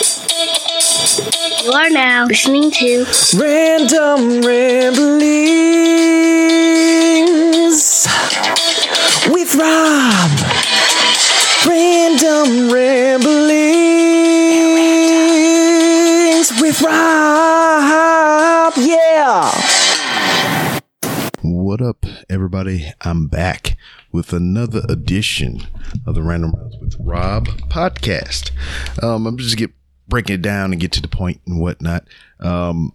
You are now listening to Random Ramblings with Rob. Random Ramblings with Rob. Yeah. What up, everybody? I'm back with another edition of the Random Rounds with Rob podcast. Um, I'm just get breaking it down and get to the point and whatnot. Um,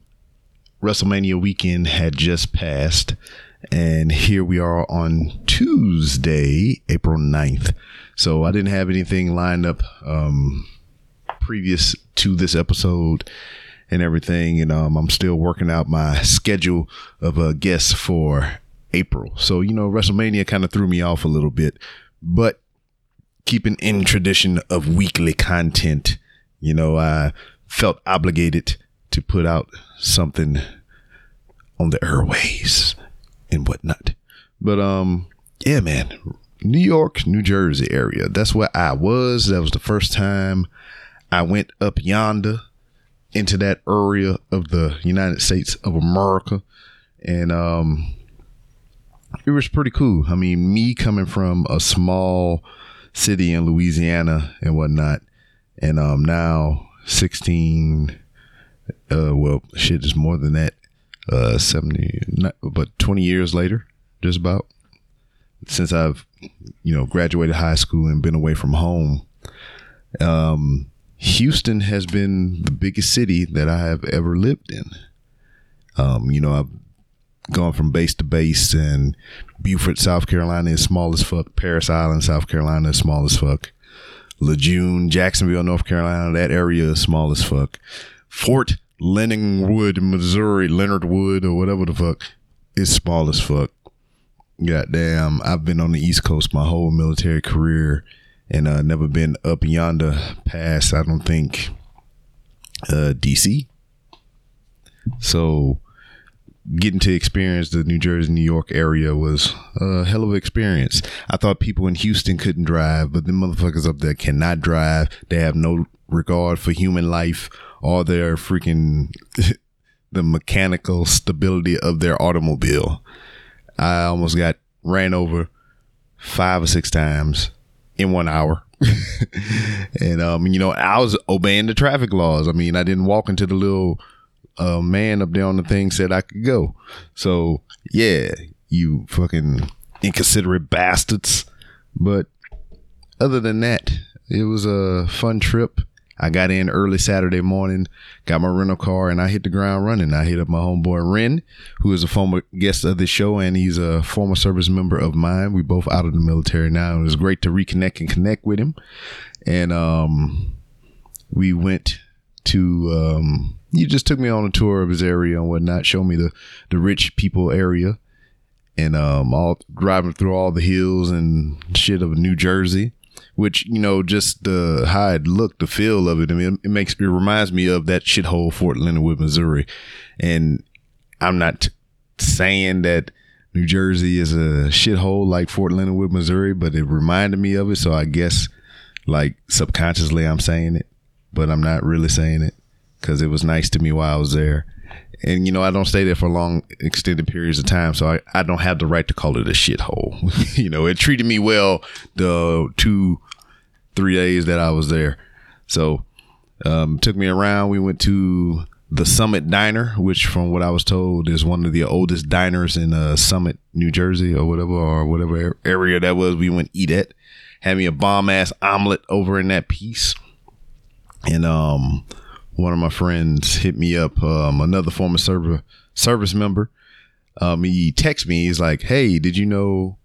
WrestleMania weekend had just passed, and here we are on Tuesday, April 9th. So I didn't have anything lined up um, previous to this episode and everything. And um, I'm still working out my schedule of uh, guests for April. So, you know, WrestleMania kind of threw me off a little bit, but keeping in tradition of weekly content, you know, I felt obligated to put out something on the airways and whatnot. But, um, yeah, man, New York, New Jersey area. That's where I was. That was the first time I went up yonder into that area of the United States of America. And um it was pretty cool. I mean, me coming from a small city in Louisiana and whatnot, and um now sixteen uh well shit is more than that. Uh seventy not, but twenty years later, just about since I've you know graduated high school and been away from home. Um Houston has been the biggest city that I have ever lived in. Um, you know, I've gone from base to base, and Beaufort, South Carolina is small as fuck. Parris Island, South Carolina is small as fuck. Lejeune, Jacksonville, North Carolina, that area is small as fuck. Fort Leonard Wood, Missouri, Leonard Wood, or whatever the fuck, is small as fuck. Goddamn, I've been on the East Coast my whole military career and uh, never been up yonder past I don't think uh, DC. So getting to experience the New Jersey, New York area was a hell of an experience. I thought people in Houston couldn't drive, but the motherfuckers up there cannot drive. They have no regard for human life or their freaking the mechanical stability of their automobile. I almost got ran over five or six times in one hour. and um, you know, I was obeying the traffic laws. I mean, I didn't walk into the little uh, man up there on the thing said I could go. So yeah, you fucking inconsiderate bastards. But other than that, it was a fun trip. I got in early Saturday morning, got my rental car, and I hit the ground running. I hit up my homeboy Ren, who is a former guest of the show, and he's a former service member of mine. We both out of the military now. and It was great to reconnect and connect with him. And um, we went to um, he just took me on a tour of his area and whatnot, show me the the rich people area, and um, all driving through all the hills and shit of New Jersey which you know just the how it looked, the feel of it. I mean, it makes it reminds me of that shithole Fort Leonard Wood, Missouri. And I'm not saying that New Jersey is a shithole like Fort Leonard Wood, Missouri, but it reminded me of it. So I guess like subconsciously I'm saying it, but I'm not really saying it because it was nice to me while I was there and you know I don't stay there for long extended periods of time, so I, I don't have the right to call it a shithole. you know, it treated me well the two three days that I was there. So um, took me around. We went to the Summit Diner, which from what I was told is one of the oldest diners in uh, Summit, New Jersey, or whatever, or whatever area that was. We went eat at. Had me a bomb ass omelet over in that piece, and um one of my friends hit me up, um, another former server service member. Um, he texted me. He's like, "Hey, did you know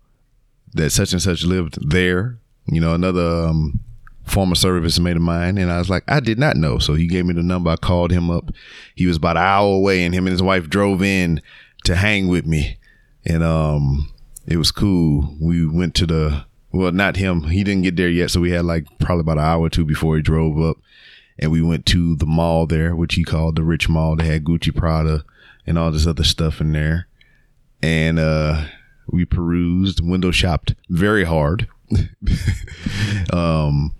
that such and such lived there?" You know, another um, former service mate of mine, and I was like, "I did not know." So he gave me the number. I called him up. He was about an hour away, and him and his wife drove in to hang with me, and um, it was cool. We went to the well, not him. He didn't get there yet, so we had like probably about an hour or two before he drove up and we went to the mall there, which he called the Rich Mall. They had Gucci, Prada, and all this other stuff in there, and uh, we perused, window shopped very hard. um,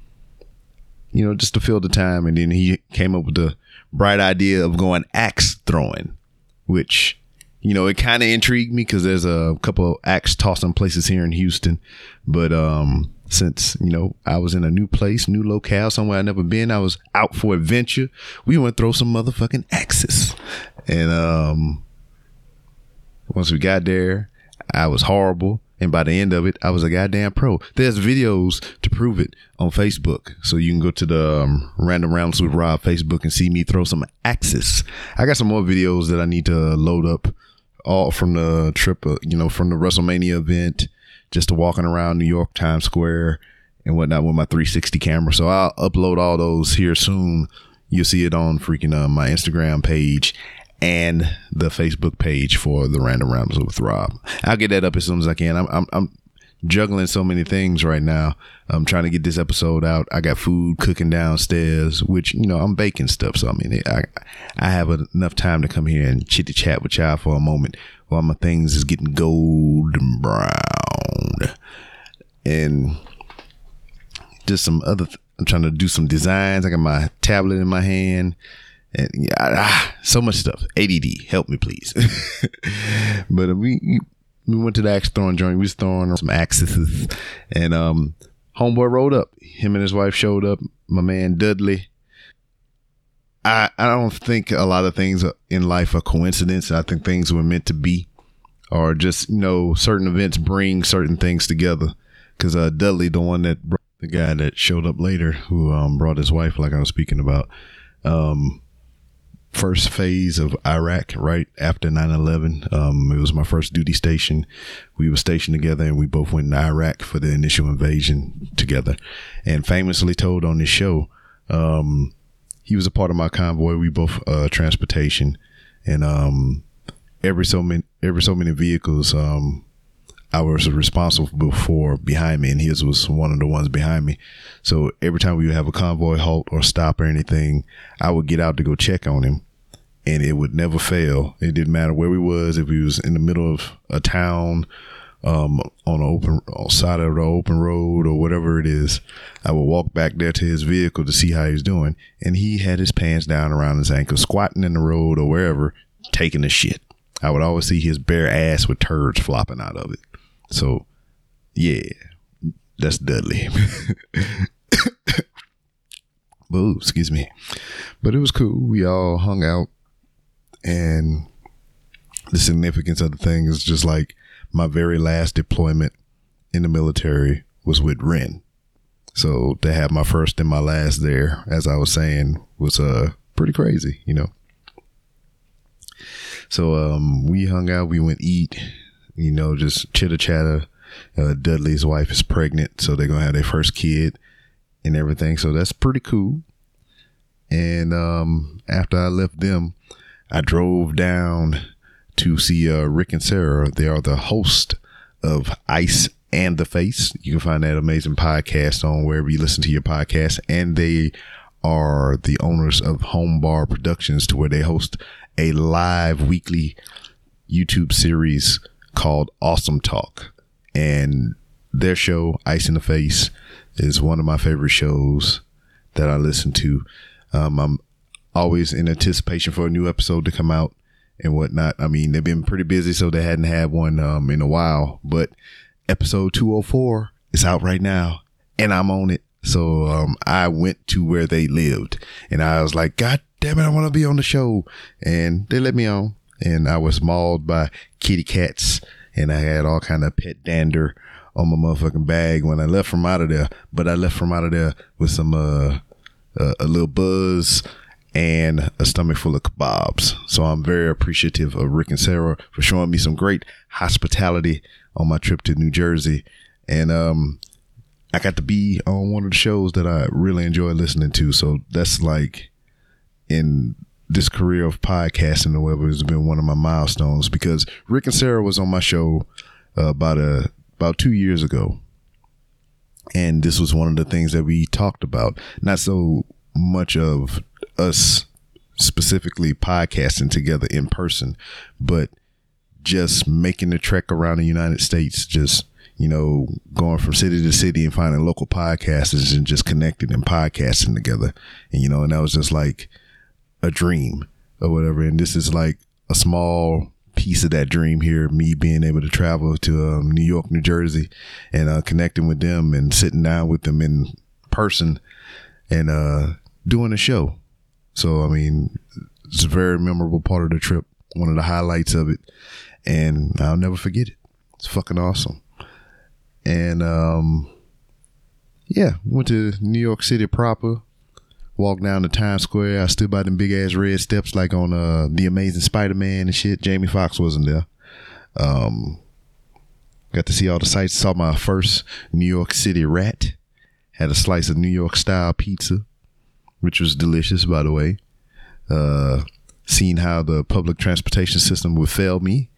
you know, just to fill the time. And then he came up with the bright idea of going axe throwing, which you know, it kind of intrigued me because there's a couple of axe tossing places here in Houston. But um, since, you know, I was in a new place, new locale, somewhere I'd never been, I was out for adventure. We went throw some motherfucking axes. And um, once we got there, I was horrible. And by the end of it, I was a goddamn pro. There's videos to prove it on Facebook. So you can go to the um, Random Rounds with Rob Facebook and see me throw some axes. I got some more videos that I need to load up all from the trip, uh, you know, from the WrestleMania event, just walking around New York Times Square and whatnot with my 360 camera. So I'll upload all those here soon. You'll see it on freaking uh, my Instagram page and the Facebook page for the Random Rounds with Rob. I'll get that up as soon as I can. I'm, I'm, I'm juggling so many things right now. I'm trying to get this episode out. I got food cooking downstairs, which you know I'm baking stuff. So I mean, I I have enough time to come here and chitty chat with y'all for a moment while my things is getting golden brown and just some other. Th- I'm trying to do some designs. I got my tablet in my hand. And yeah, ah, so much stuff. ADD, help me, please. but we we went to the axe throwing joint. We was throwing some axes, and um, homeboy rolled up. Him and his wife showed up. My man Dudley. I I don't think a lot of things in life are coincidence. I think things were meant to be, or just you know certain events bring certain things together. Because uh, Dudley, the one that brought, the guy that showed up later, who um, brought his wife, like I was speaking about, um, first phase of Iraq, right after 9 11. Um, it was my first duty station. We were stationed together and we both went to Iraq for the initial invasion together. And famously told on this show, um, he was a part of my convoy. We both, uh, transportation and, um, every so many, every so many vehicles, um, I was responsible for behind me, and his was one of the ones behind me. So every time we would have a convoy halt or stop or anything, I would get out to go check on him, and it would never fail. It didn't matter where we was, if we was in the middle of a town, um, on an open on side of the open road or whatever it is. I would walk back there to his vehicle to see how he's doing, and he had his pants down around his ankles, squatting in the road or wherever, taking a shit. I would always see his bare ass with turds flopping out of it. So, yeah, that's Dudley. Boo, excuse me. But it was cool. We all hung out, and the significance of the thing is just like my very last deployment in the military was with Ren. So to have my first and my last there, as I was saying, was uh pretty crazy, you know. So um we hung out, we went eat, you know, just chitter chatter. Uh, Dudley's wife is pregnant, so they're gonna have their first kid and everything. So that's pretty cool. And um, after I left them, I drove down to see uh, Rick and Sarah. They are the host of Ice and the Face. You can find that amazing podcast on wherever you listen to your podcast. And they are the owners of Home Bar Productions, to where they host a live weekly YouTube series called Awesome Talk. And their show, Ice in the Face, is one of my favorite shows that I listen to. Um, I'm always in anticipation for a new episode to come out and whatnot. I mean, they've been pretty busy, so they hadn't had one um, in a while. But episode 204 is out right now, and I'm on it. So um, I went to where they lived, and I was like, God damn it, I want to be on the show. And they let me on, and I was mauled by kitty cats, and I had all kind of pet dander on my motherfucking bag when I left from out of there. But I left from out of there with some uh, uh, a little buzz and a stomach full of kebabs. So I'm very appreciative of Rick and Sarah for showing me some great hospitality on my trip to New Jersey. And um, I got to be on one of the shows that I really enjoy listening to. So that's like in this career of podcasting or whatever has been one of my milestones because Rick and Sarah was on my show uh, about a about two years ago. And this was one of the things that we talked about. Not so much of us specifically podcasting together in person, but just making the trek around the United States, just, you know, going from city to city and finding local podcasters and just connecting and podcasting together. And, you know, and that was just like a dream or whatever. And this is like a small piece of that dream here, me being able to travel to um, New York, New Jersey and uh, connecting with them and sitting down with them in person and uh, doing a show. So, I mean, it's a very memorable part of the trip, one of the highlights of it. And I'll never forget it. It's fucking awesome. And um, yeah, went to New York City proper. Walked down to Times Square. I stood by them big ass red steps like on uh, the Amazing Spider Man and shit. Jamie Foxx wasn't there. Um, got to see all the sights. Saw my first New York City rat. Had a slice of New York style pizza, which was delicious, by the way. Uh, seen how the public transportation system would fail me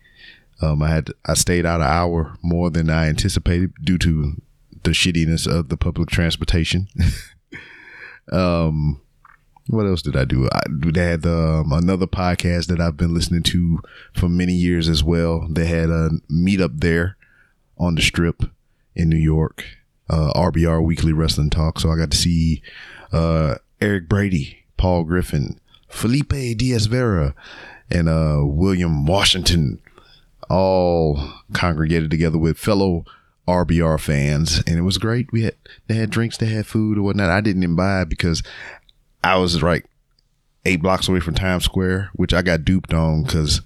um, I had I stayed out an hour more than I anticipated due to the shittiness of the public transportation. um, what else did I do? I they had um, another podcast that I've been listening to for many years as well. They had a meetup there on the Strip in New York, uh, RBR Weekly Wrestling Talk. So I got to see uh, Eric Brady, Paul Griffin, Felipe Diaz Vera, and uh, William Washington all congregated together with fellow RBR fans, and it was great. We had they had drinks, they had food or whatnot. I didn't buy because I was like eight blocks away from Times Square, which I got duped on because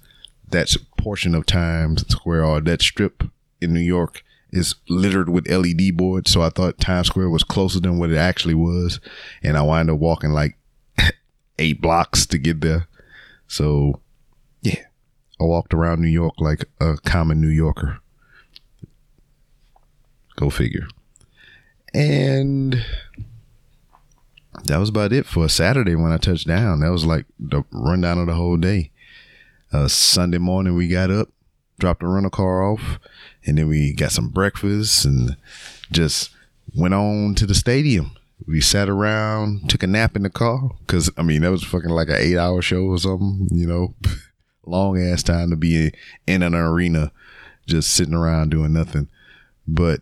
that's portion of Times Square or that strip in New York is littered with LED boards. So I thought Times Square was closer than what it actually was, and I wound up walking like eight blocks to get there. So yeah, I walked around New York like a common New Yorker. Go figure. And that was about it for a Saturday when I touched down. That was like the rundown of the whole day. Uh, Sunday morning, we got up, dropped the rental car off, and then we got some breakfast and just went on to the stadium. We sat around, took a nap in the car because I mean that was fucking like an eight hour show or something, you know. long ass time to be in an arena just sitting around doing nothing. But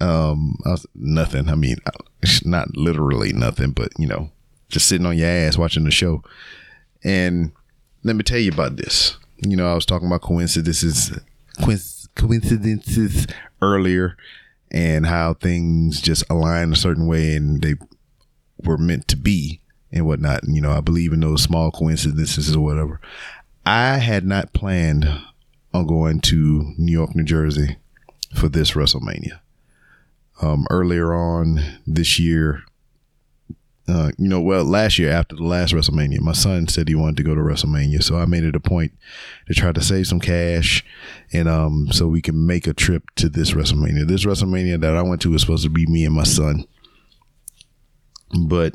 um, I was, nothing. I mean, not literally nothing, but you know, just sitting on your ass watching the show. And let me tell you about this. You know, I was talking about coincidences, coincidences earlier, and how things just align a certain way, and they were meant to be and whatnot. You know, I believe in those small coincidences or whatever. I had not planned on going to New York, New Jersey for this WrestleMania. Um, earlier on this year, uh, you know, well, last year after the last WrestleMania, my son said he wanted to go to WrestleMania, so I made it a point to try to save some cash, and um, so we can make a trip to this WrestleMania. This WrestleMania that I went to was supposed to be me and my son, but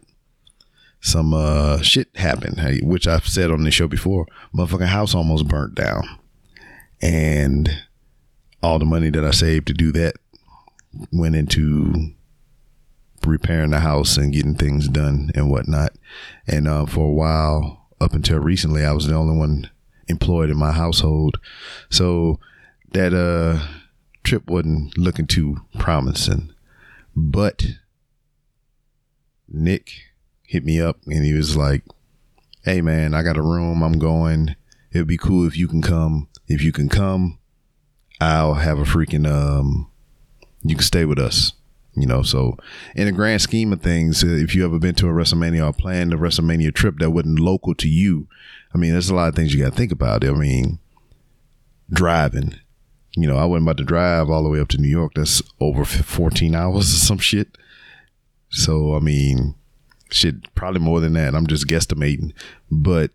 some uh, shit happened, which I've said on the show before. Motherfucking house almost burnt down, and all the money that I saved to do that went into repairing the house and getting things done and whatnot. And uh, for a while, up until recently, I was the only one employed in my household, so that uh trip wasn't looking too promising. But Nick hit me up and he was like, Hey man, I got a room. I'm going. It'd be cool if you can come. If you can come, I'll have a freaking, um, you can stay with us. You know, so in the grand scheme of things, uh, if you ever been to a WrestleMania or planned a WrestleMania trip that wasn't local to you, I mean, there's a lot of things you got to think about. I mean, driving, you know, I wasn't about to drive all the way up to New York. That's over 14 hours or some shit. So, I mean, shit, probably more than that. I'm just guesstimating. But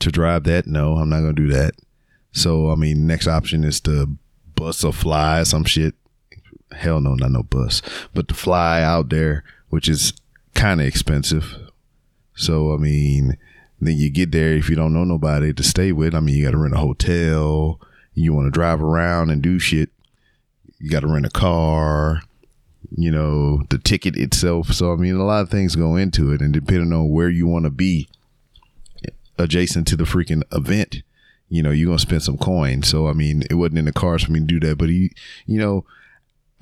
to drive that, no, I'm not gonna do that. So I mean, next option is to bus or fly some shit. Hell no, not no bus, but to fly out there, which is kind of expensive. So I mean, then you get there if you don't know nobody to stay with. I mean, you got to rent a hotel. You want to drive around and do shit. You got to rent a car you know, the ticket itself. So I mean, a lot of things go into it, and depending on where you want to be adjacent to the freaking event, you know, you're gonna spend some coin. So I mean, it wasn't in the cards for me to do that. But he, you know,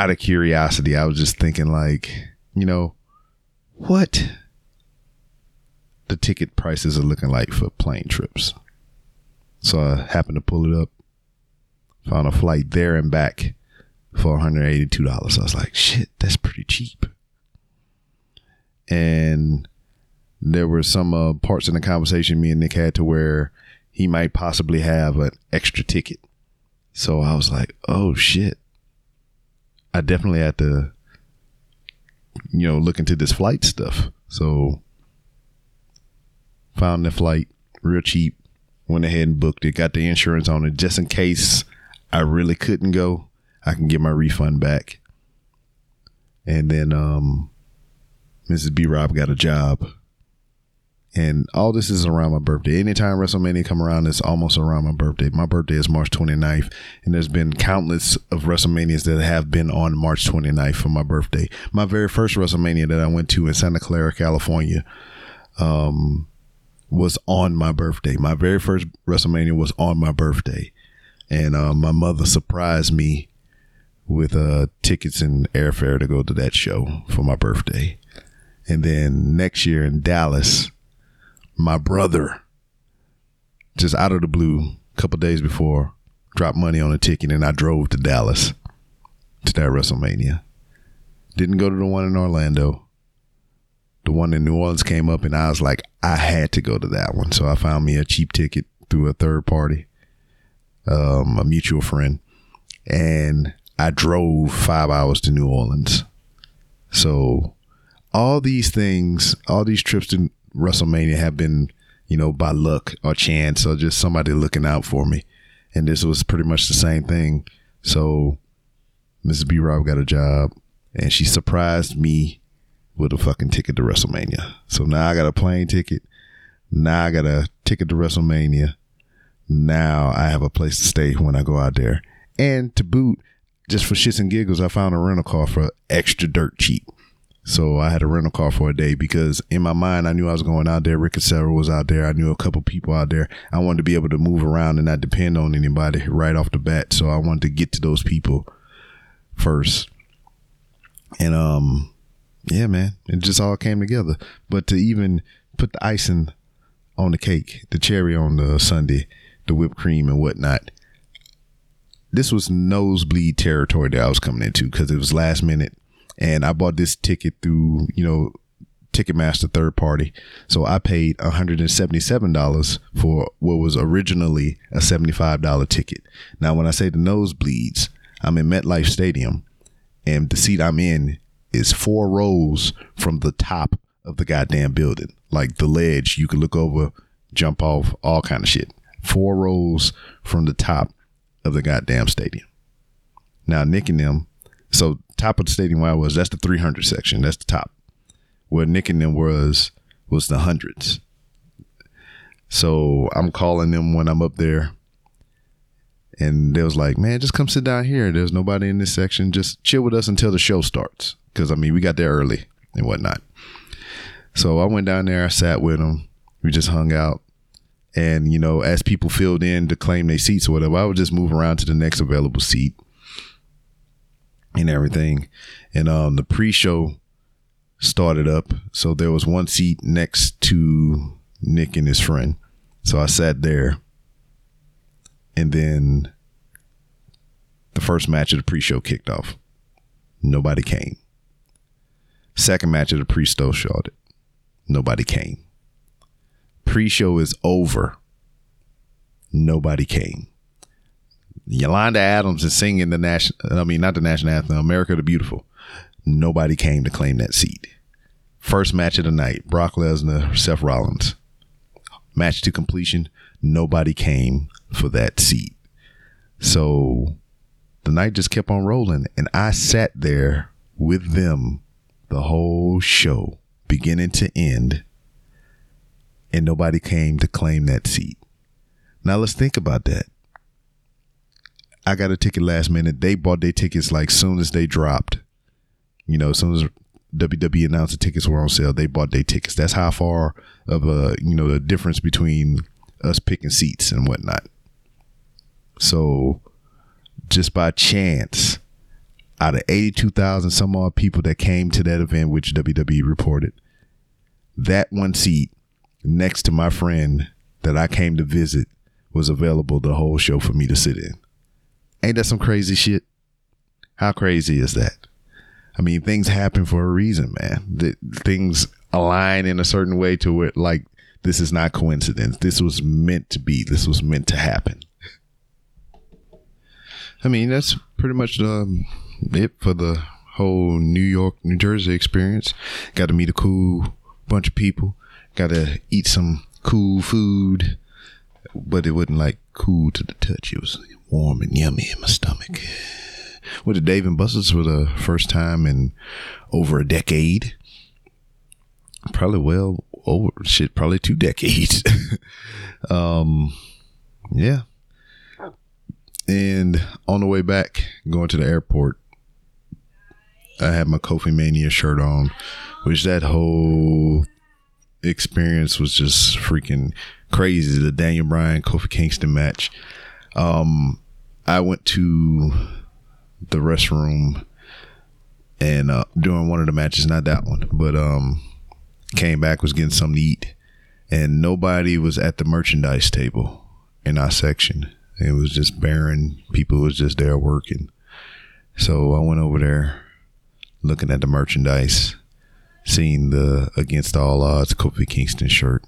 out of curiosity, I was just thinking like, you know, what the ticket prices are looking like for plane trips. So I happened to pull it up, found a flight there and back for $182. I was like, shit, that's pretty cheap. And there were some uh, parts in the conversation me and Nick had to where he might possibly have an extra ticket. So I was like, oh shit. I definitely had to, you know, look into this flight stuff. So found the flight real cheap, went ahead and booked it, got the insurance on it just in case I really couldn't go. I can get my refund back. And then um Mrs. B Rob got a job. And all this is around my birthday. Anytime WrestleMania come around, it's almost around my birthday. My birthday is March 29th, and there's been countless of WrestleManias that have been on March 29th for my birthday. My very first WrestleMania that I went to in Santa Clara, California, um, was on my birthday. My very first WrestleMania was on my birthday, and uh, my mother surprised me with uh, tickets and airfare to go to that show for my birthday. And then next year in Dallas, my brother, just out of the blue, a couple days before, dropped money on a ticket, and I drove to Dallas to that WrestleMania. Didn't go to the one in Orlando. The one in New Orleans came up, and I was like, I had to go to that one. So I found me a cheap ticket through a third party, um, a mutual friend, and I drove five hours to New Orleans. So all these things, all these trips to WrestleMania have been, you know, by luck or chance or just somebody looking out for me. And this was pretty much the same thing. So Mrs. B Rob got a job and she surprised me with a fucking ticket to WrestleMania. So now I got a plane ticket. Now I got a ticket to WrestleMania. Now I have a place to stay when I go out there. And to boot, just for shits and giggles, I found a rental car for extra dirt cheap. So I had a rental car for a day because in my mind I knew I was going out there. Rick and Sarah was out there. I knew a couple people out there. I wanted to be able to move around and not depend on anybody right off the bat. So I wanted to get to those people first. And um yeah, man, it just all came together. But to even put the icing on the cake, the cherry on the sundae, the whipped cream and whatnot, this was nosebleed territory that I was coming into because it was last minute and I bought this ticket through, you know, Ticketmaster third party. So I paid $177 for what was originally a $75 ticket. Now, when I say the nosebleeds, I'm in MetLife Stadium and the seat I'm in is four rows from the top of the goddamn building. Like the ledge, you can look over, jump off, all kind of shit. Four rows from the top of the goddamn stadium. Now, Nick and them, so top of the stadium where I was, that's the 300 section. That's the top. Where Nick and them was was the hundreds. So I'm calling them when I'm up there. And they was like, man, just come sit down here. There's nobody in this section. Just chill with us until the show starts. Cause I mean, we got there early and whatnot. So I went down there, I sat with them. We just hung out. And, you know, as people filled in to claim their seats or whatever, I would just move around to the next available seat and everything. And um, the pre-show started up, so there was one seat next to Nick and his friend. So I sat there, and then the first match of the pre-show kicked off. Nobody came. Second match of the pre-show started. Nobody came. Pre-show is over. Nobody came. Yolanda Adams is singing the national, I mean, not the national anthem, America the Beautiful. Nobody came to claim that seat. First match of the night, Brock Lesnar, Seth Rollins. Match to completion, nobody came for that seat. So the night just kept on rolling, and I sat there with them the whole show, beginning to end, and nobody came to claim that seat. Now let's think about that. I got a ticket last minute. They bought their tickets like soon as they dropped. You know, as soon as WWE announced the tickets were on sale, they bought their tickets. That's how far of a you know the difference between us picking seats and whatnot. So just by chance, out of 82,000 some odd people that came to that event, which WWE reported, that one seat next to my friend that I came to visit was available the whole show for me to sit in. Ain't that some crazy shit? How crazy is that? I mean, things happen for a reason, man. The, things align in a certain way to where, like, this is not coincidence. This was meant to be. This was meant to happen. I mean, that's pretty much um, it for the whole New York, New Jersey experience. Got to meet a cool bunch of people. Got to eat some cool food, but it wasn't like cool to the touch. It was warm and yummy in my stomach. Went to Dave and Buster's for the first time in over a decade. Probably well over shit, probably two decades. um, yeah. And on the way back, going to the airport, I had my Kofi Mania shirt on, which that whole experience was just freaking crazy. The Daniel Bryan Kofi Kingston match. Um, I went to the restroom and uh, during one of the matches, not that one, but um, came back was getting something to eat, and nobody was at the merchandise table in our section. It was just barren. People was just there working. So I went over there, looking at the merchandise, seeing the Against All Odds Kofi Kingston shirt,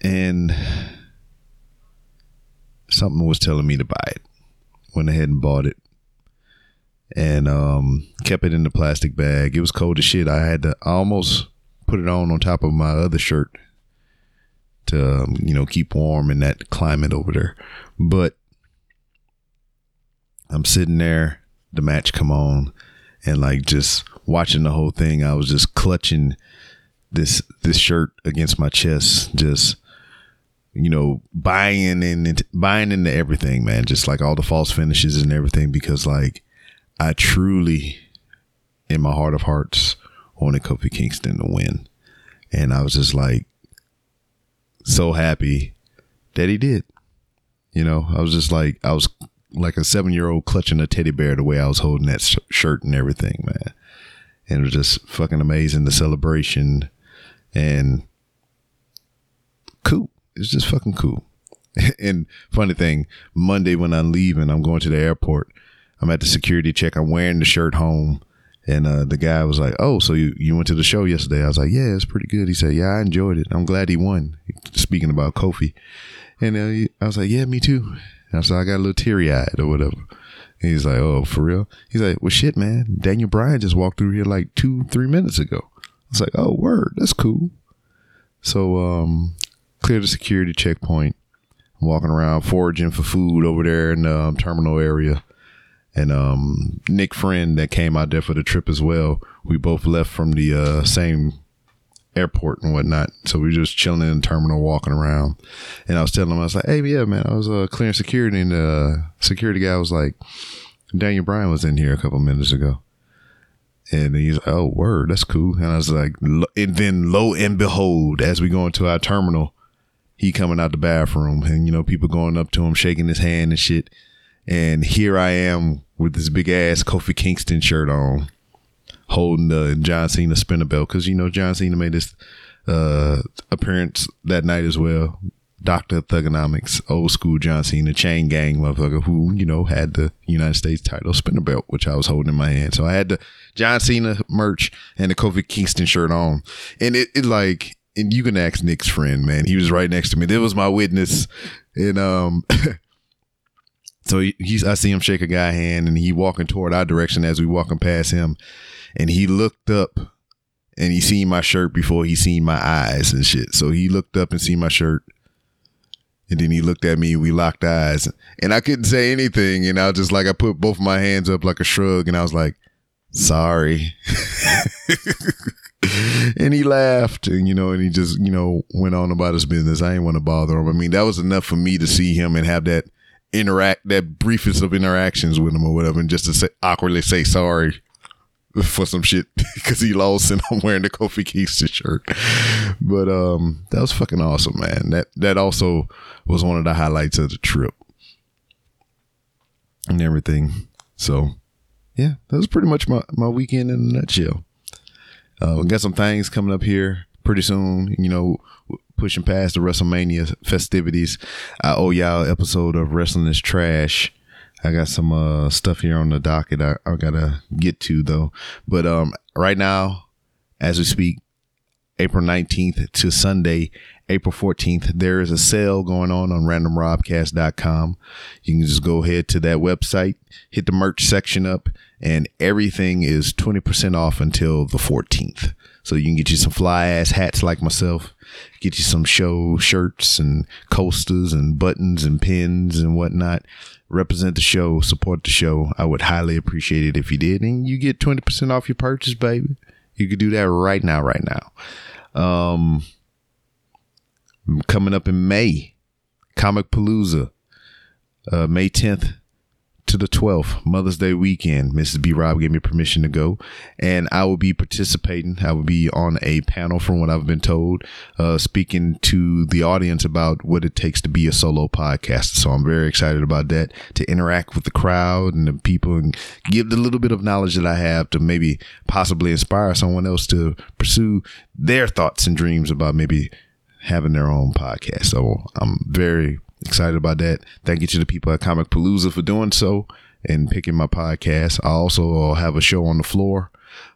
and something was telling me to buy it. Went ahead and bought it and um, kept it in the plastic bag. It was cold as shit. I had to I almost put it on on top of my other shirt to um, you know keep warm in that climate over there. But I'm sitting there, the match come on, and like just watching the whole thing. I was just clutching this this shirt against my chest, just you know buying in buying into everything, man. Just like all the false finishes and everything, because like I truly, in my heart of hearts, wanted Kofi Kingston to win. And I was just like so happy that he did. You know, I was just like, I was like a seven year old clutching a teddy bear the way I was holding that sh- shirt and everything, man. And it was just fucking amazing the celebration and cool. It's just fucking cool. and funny thing, Monday when I'm leaving, I'm going to the airport. I'm at the security check. I'm wearing the shirt home. And uh, the guy was like, "Oh, so you, you went to the show yesterday?" I was like, "Yeah, it's pretty good." He said, "Yeah, I enjoyed it. I'm glad he won." Speaking about Kofi, and uh, I was like, "Yeah, me too." And I like, "I got a little teary eyed or whatever." And he's like, "Oh, for real?" He's like, "Well, shit, man. Daniel Bryan just walked through here like two, three minutes ago." I was like, "Oh, word, that's cool." So, um, clear the security checkpoint. I'm walking around foraging for food over there in the um, terminal area and um, Nick Friend that came out there for the trip as well. We both left from the uh, same airport and whatnot. So we were just chilling in the terminal, walking around. And I was telling him, I was like, hey, yeah, man, I was uh, clearing security. And the uh, security guy was like, Daniel Bryan was in here a couple minutes ago. And he's like, oh, word, that's cool. And I was like, and then lo and behold, as we go into our terminal, he coming out the bathroom and, you know, people going up to him, shaking his hand and shit. And here I am with this big ass Kofi Kingston shirt on, holding the John Cena spinner belt because you know John Cena made this uh, appearance that night as well. Doctor Thuganomics, old school John Cena, chain gang motherfucker who, you know, had the United States title spinner belt, which I was holding in my hand. So I had the John Cena merch and the Kofi Kingston shirt on. And it, it like, and you can ask Nick's friend, man. He was right next to me. That was my witness. And um So he, he's, I see him shake a guy hand and he walking toward our direction as we walking past him. And he looked up and he seen my shirt before he seen my eyes and shit. So he looked up and seen my shirt. And then he looked at me, we locked eyes. And I couldn't say anything. And I was just like, I put both my hands up like a shrug and I was like, sorry. and he laughed and, you know, and he just, you know, went on about his business. I didn't want to bother him. I mean, that was enough for me to see him and have that interact that briefest of interactions with him or whatever, and just to say awkwardly say sorry for some shit because he lost and I'm wearing the Kofi Kingston shirt. But um, that was fucking awesome, man. That that also was one of the highlights of the trip. and everything. So, yeah, that was pretty much my, my weekend in a nutshell. Uh, we got some things coming up here pretty soon. You know, pushing past the WrestleMania festivities. I owe y'all episode of Wrestling is Trash. I got some uh, stuff here on the docket I, I gotta get to though. But um, right now, as we speak, April 19th to Sunday, April 14th, there is a sale going on on randomrobcast.com. You can just go ahead to that website, hit the merch section up, and everything is 20% off until the 14th. So you can get you some fly ass hats like myself, get you some show shirts and coasters and buttons and pins and whatnot. Represent the show, support the show. I would highly appreciate it if you did. And you get 20% off your purchase, baby. You could do that right now, right now. Um, coming up in May, Comic Palooza, uh, May 10th to the 12th, Mother's Day weekend. Mrs. B. Rob gave me permission to go, and I will be participating. I will be on a panel, from what I've been told, uh, speaking to the audience about what it takes to be a solo podcaster. So I'm very excited about that to interact with the crowd and the people and give the little bit of knowledge that I have to maybe possibly inspire someone else to pursue their thoughts and dreams about maybe having their own podcast. So I'm very excited about that. Thank you to the people at Comic Palooza for doing so and picking my podcast. I also have a show on the floor.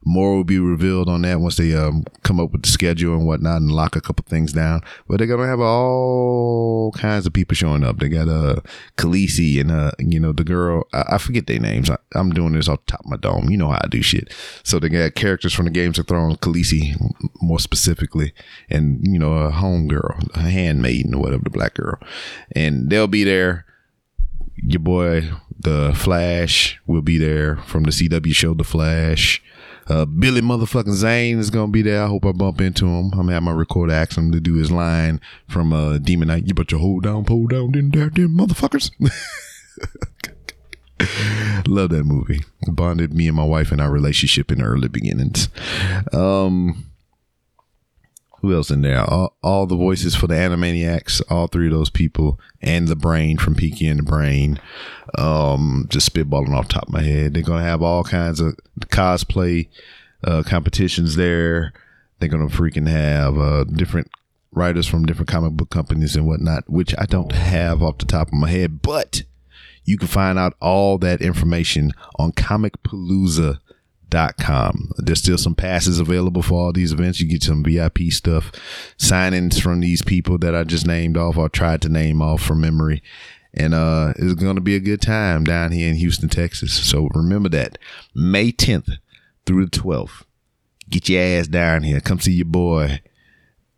More will be revealed on that once they um, come up with the schedule and whatnot and lock a couple things down. But they're gonna have all kinds of people showing up. They got uh Khaleesi and uh you know the girl I, I forget their names. I, am doing this off the top of my dome. You know how I do shit. So they got characters from the Games of Thrones, Khaleesi more specifically, and you know a home girl, a handmaiden or whatever, the black girl, and they'll be there. Your boy, the Flash, will be there from the CW show, The Flash. Uh, Billy motherfucking Zane is gonna be there. I hope I bump into him. I'm gonna have my recorder ask him to do his line from uh, Demon Knight. You better hold down, pull down, then there, then motherfuckers. Love that movie. Bonded me and my wife in our relationship in the early beginnings. Um, who else in there? All, all the voices for the Animaniacs, all three of those people, and the Brain from Pinky and the Brain. Um, just spitballing off top of my head. They're gonna have all kinds of cosplay uh, competitions there. They're gonna freaking have uh, different writers from different comic book companies and whatnot, which I don't have off the top of my head, but you can find out all that information on Comic Palooza dot com. There's still some passes available for all these events. You get some VIP stuff, signings from these people that I just named off or tried to name off from memory. And uh it's gonna be a good time down here in Houston, Texas. So remember that. May 10th through the 12th. Get your ass down here. Come see your boy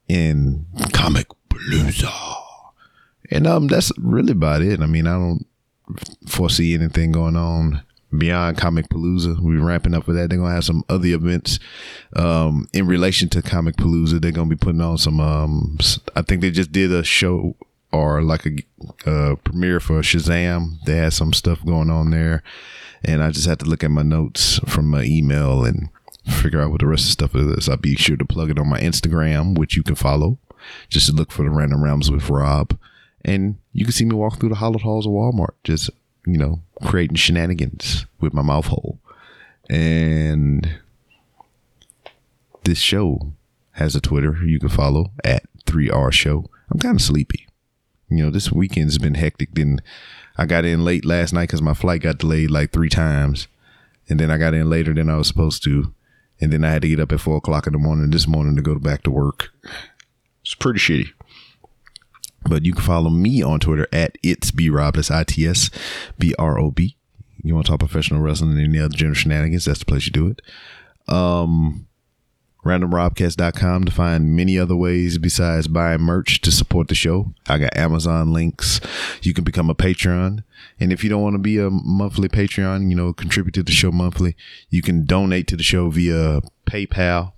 in Comic Palooza. And um that's really about it. I mean, I don't foresee anything going on beyond Comic Palooza. We're ramping up for that. They're gonna have some other events um, in relation to Comic Palooza. They're gonna be putting on some. Um, I think they just did a show or like a premiere for Shazam. They had some stuff going on there, and I just had to look at my notes from my email and figure out what the rest of the stuff is. I'll be sure to plug it on my Instagram, which you can follow. Just look for the Random Realms with Rob. And you can see me walk through the hollowed halls of Walmart, just you know, creating shenanigans with my mouth hole. And this show has a Twitter you can follow at 3R Show. I'm kind of sleepy. You know, this weekend's been hectic. Then I got in late last night because my flight got delayed like three times. And then I got in later than I was supposed to. And then I had to get up at four o'clock in the morning this morning to go back to work. It's pretty shitty. But you can follow me on Twitter at it's B Rob. That's I T S B R O B. You want to talk professional wrestling and any other general shenanigans? That's the place you do it. Um, randomrobcast.com to find many other ways besides buying merch to support the show. I got Amazon links. You can become a Patreon. And if you don't want to be a monthly Patreon, you know, contribute to the show monthly, you can donate to the show via PayPal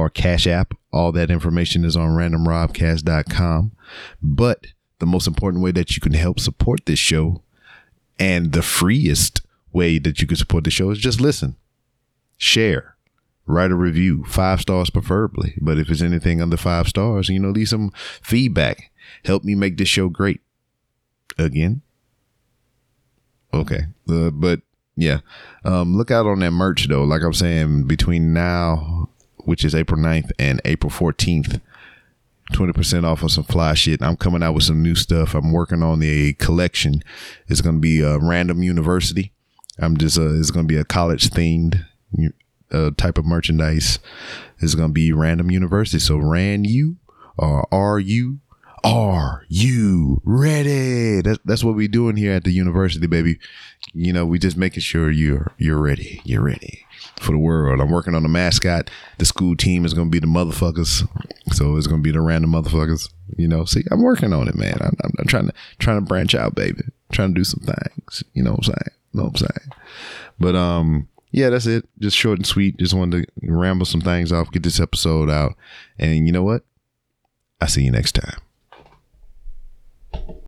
or Cash App. All that information is on randomrobcast.com. But the most important way that you can help support this show and the freest way that you can support the show is just listen, share, write a review, five stars preferably. But if it's anything under five stars, you know, leave some feedback. Help me make this show great. Again, Okay. Uh, but yeah. Um, look out on that merch though. Like I'm saying, between now, which is April 9th, and April 14th, 20% off on some fly shit. I'm coming out with some new stuff. I'm working on the collection. It's going to be a random university. I'm just, uh, it's going to be a college themed uh, type of merchandise. It's going to be random university. So ran you or are you are you ready? That's that's what we're doing here at the university, baby. You know, we just making sure you're you're ready. You're ready for the world. I'm working on the mascot. The school team is gonna be the motherfuckers. So it's gonna be the random motherfuckers. You know, see, I'm working on it, man. I'm, I'm, I'm trying to trying to branch out, baby. trying to do some things. You know what I'm saying? You know what I'm saying? But um, yeah, that's it. Just short and sweet. Just wanted to ramble some things off, get this episode out, and you know what? I see you next time.